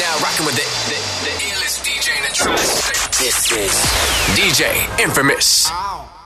now rocking with the, the, the illest DJ in the trust. This is DJ Infamous. Ow.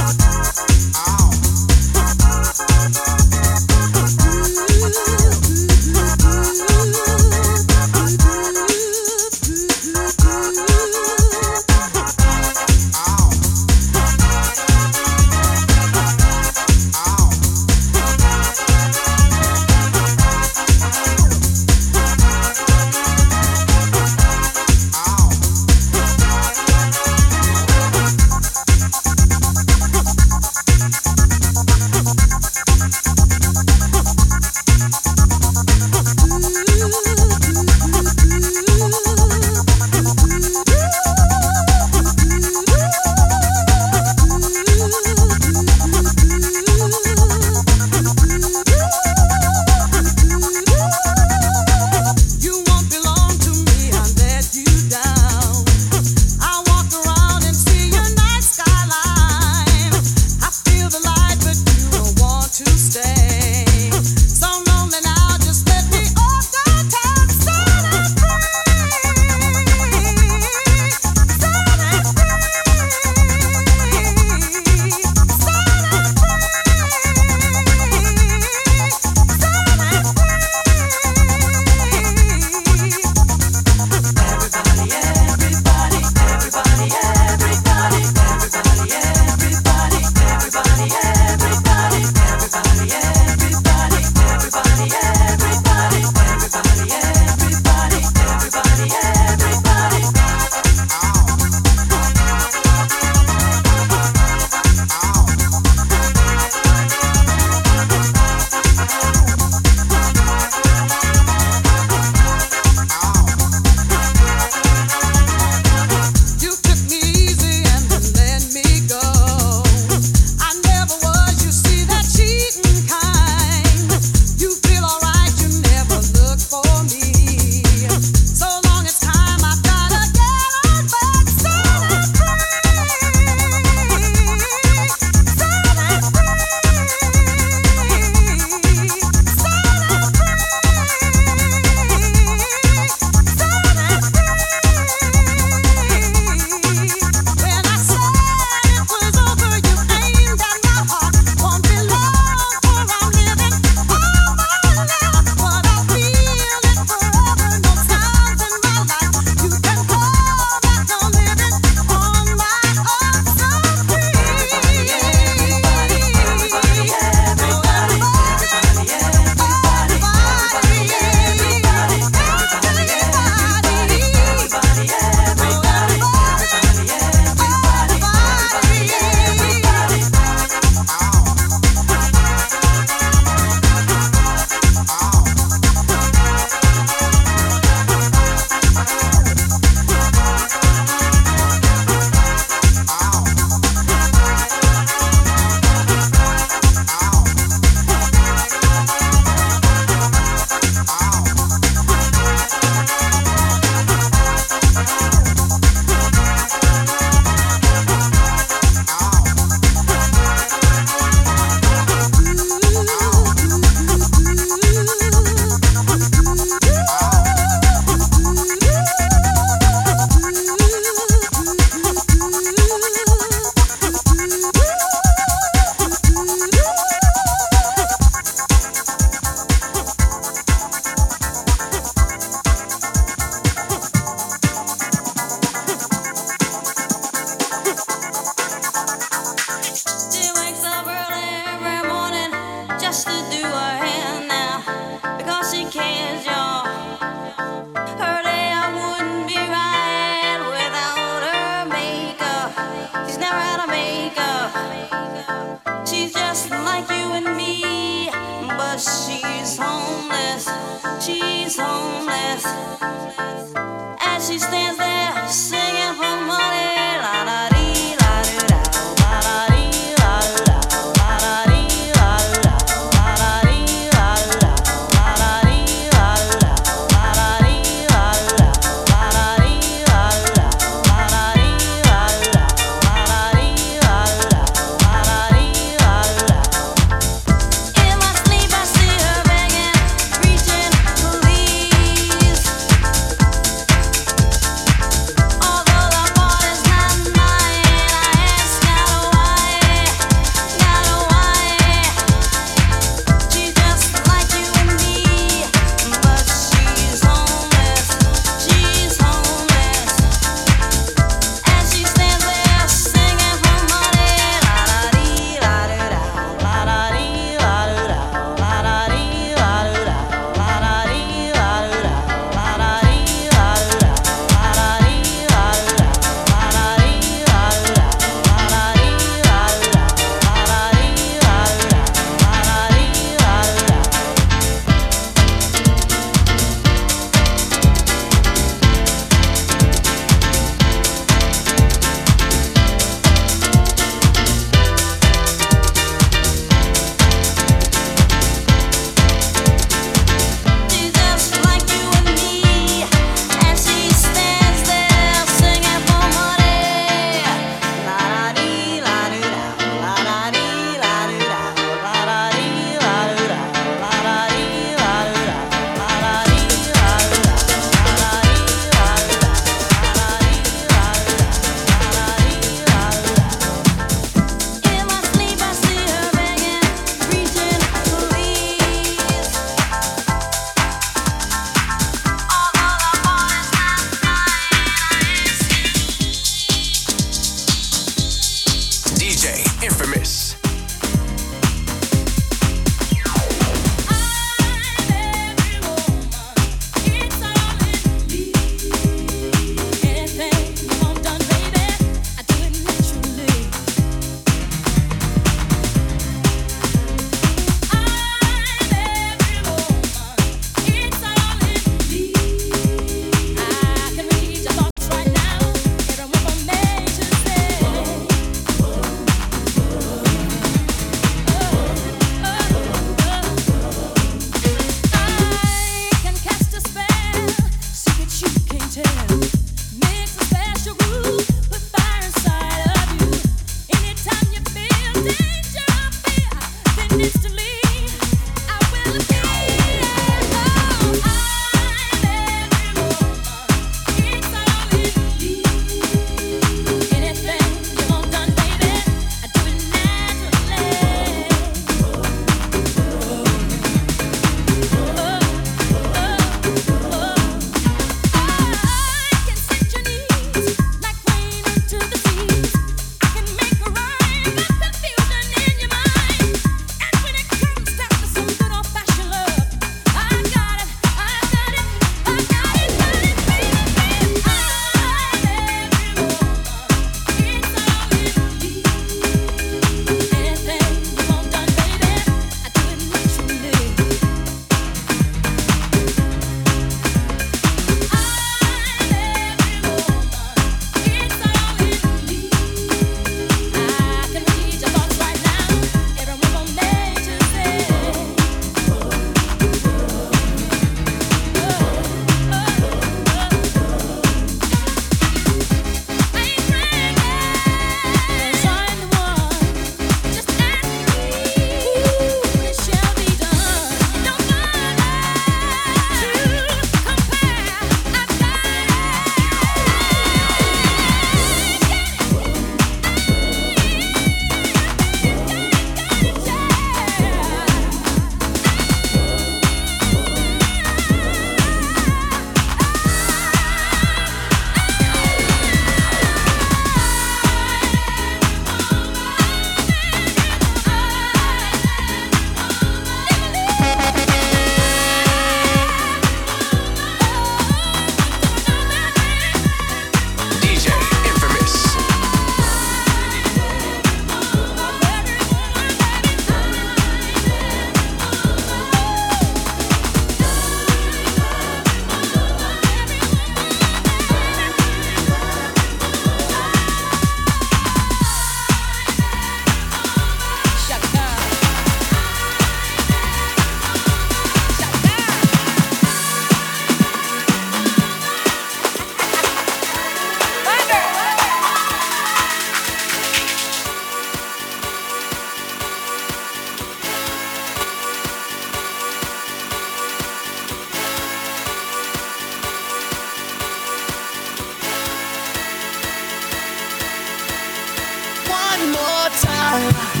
more time.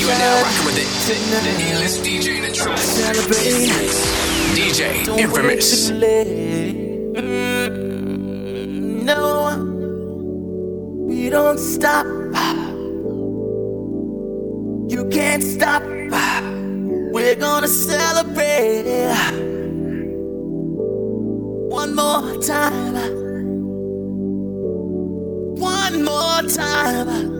You are now rocking with it. The DJ. Celebrate. DJ Don't Infamous. No, we don't stop. You can't stop. We're gonna celebrate one more time. One more time.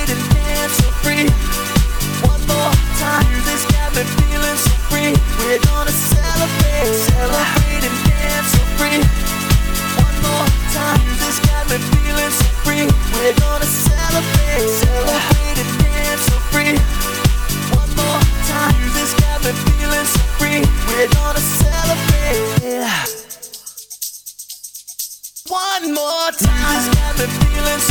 One more time. Music's got me feeling so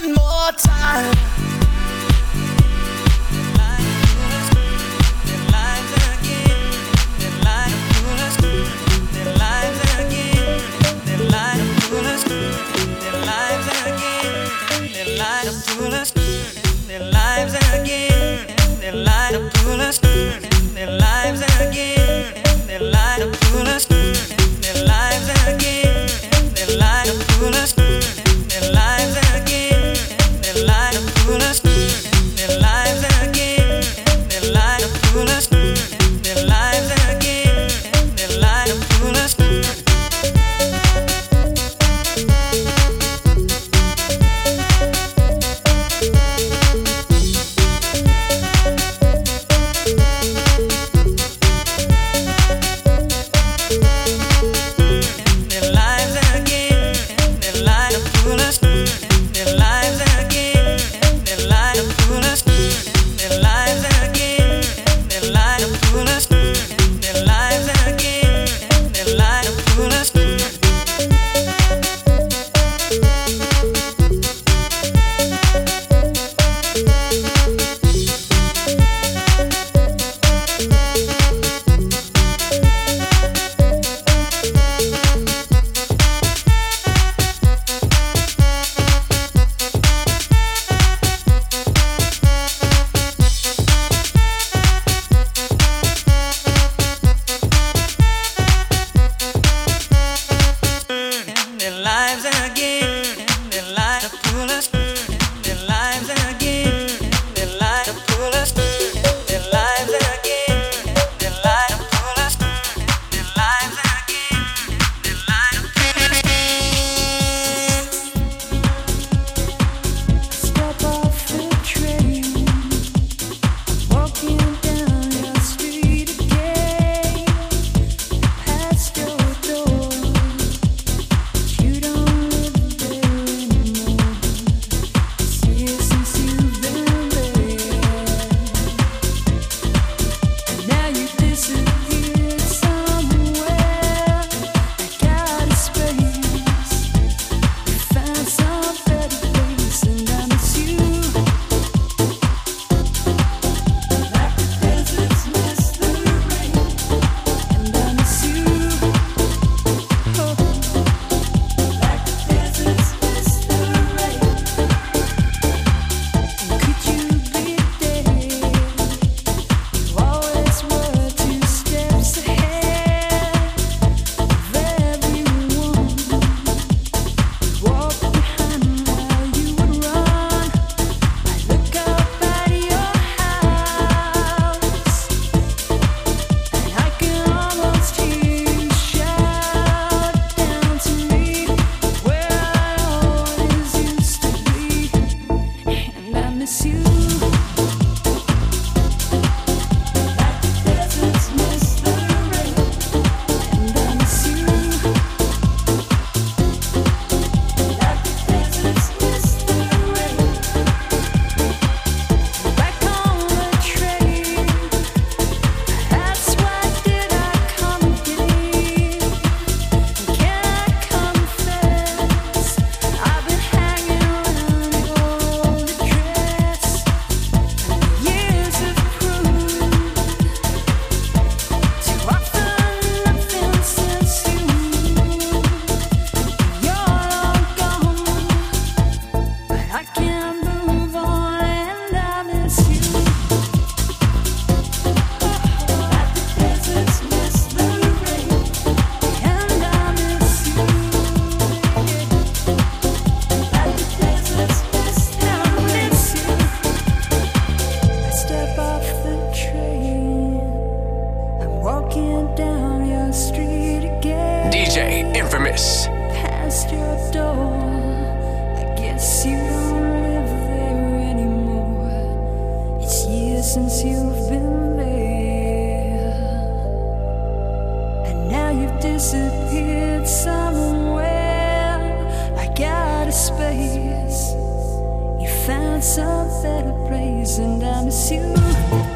one more time. Their lives again, their lives. Some better place, and I miss you.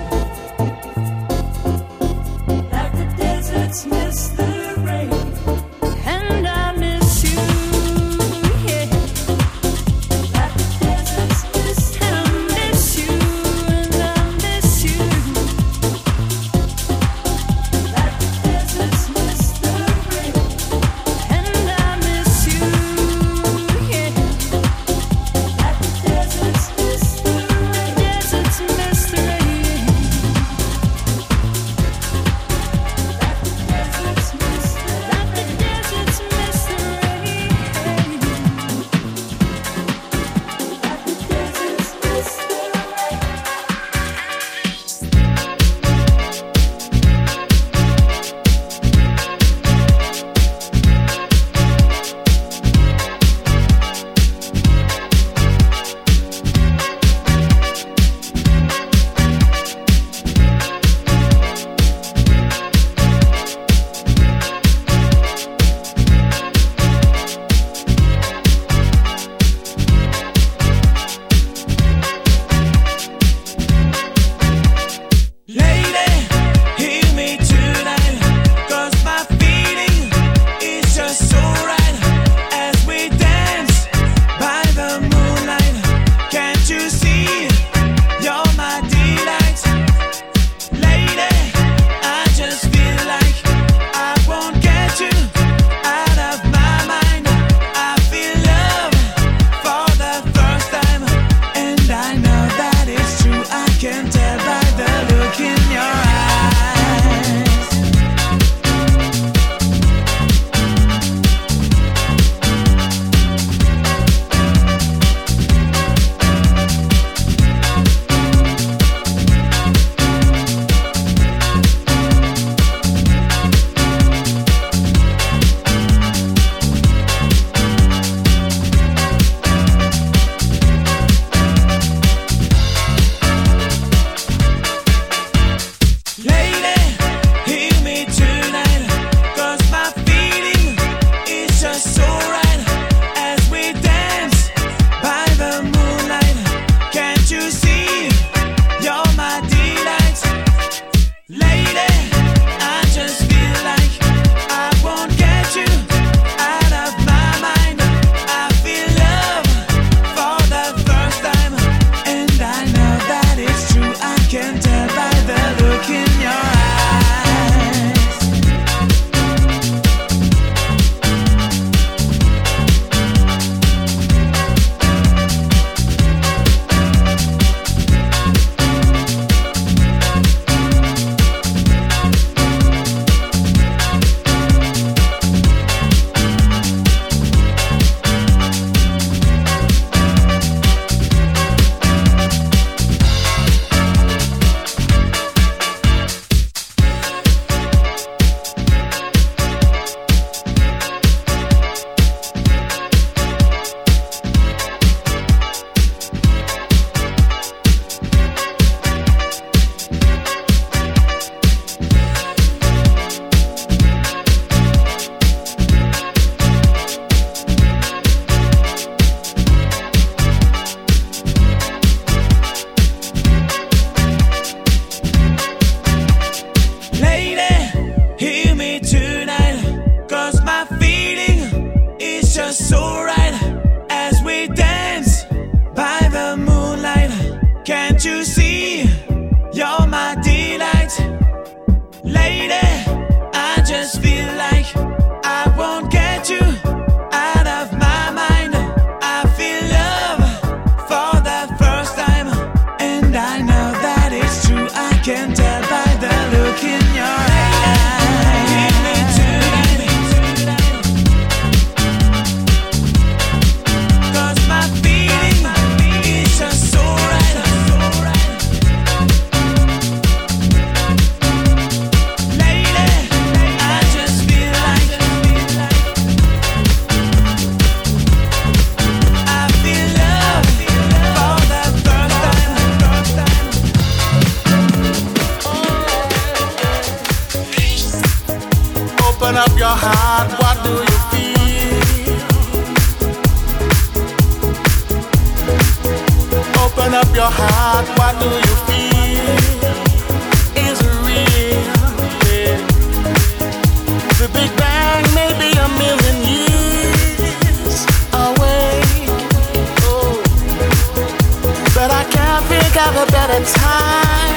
A better time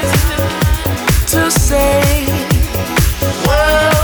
to say, well,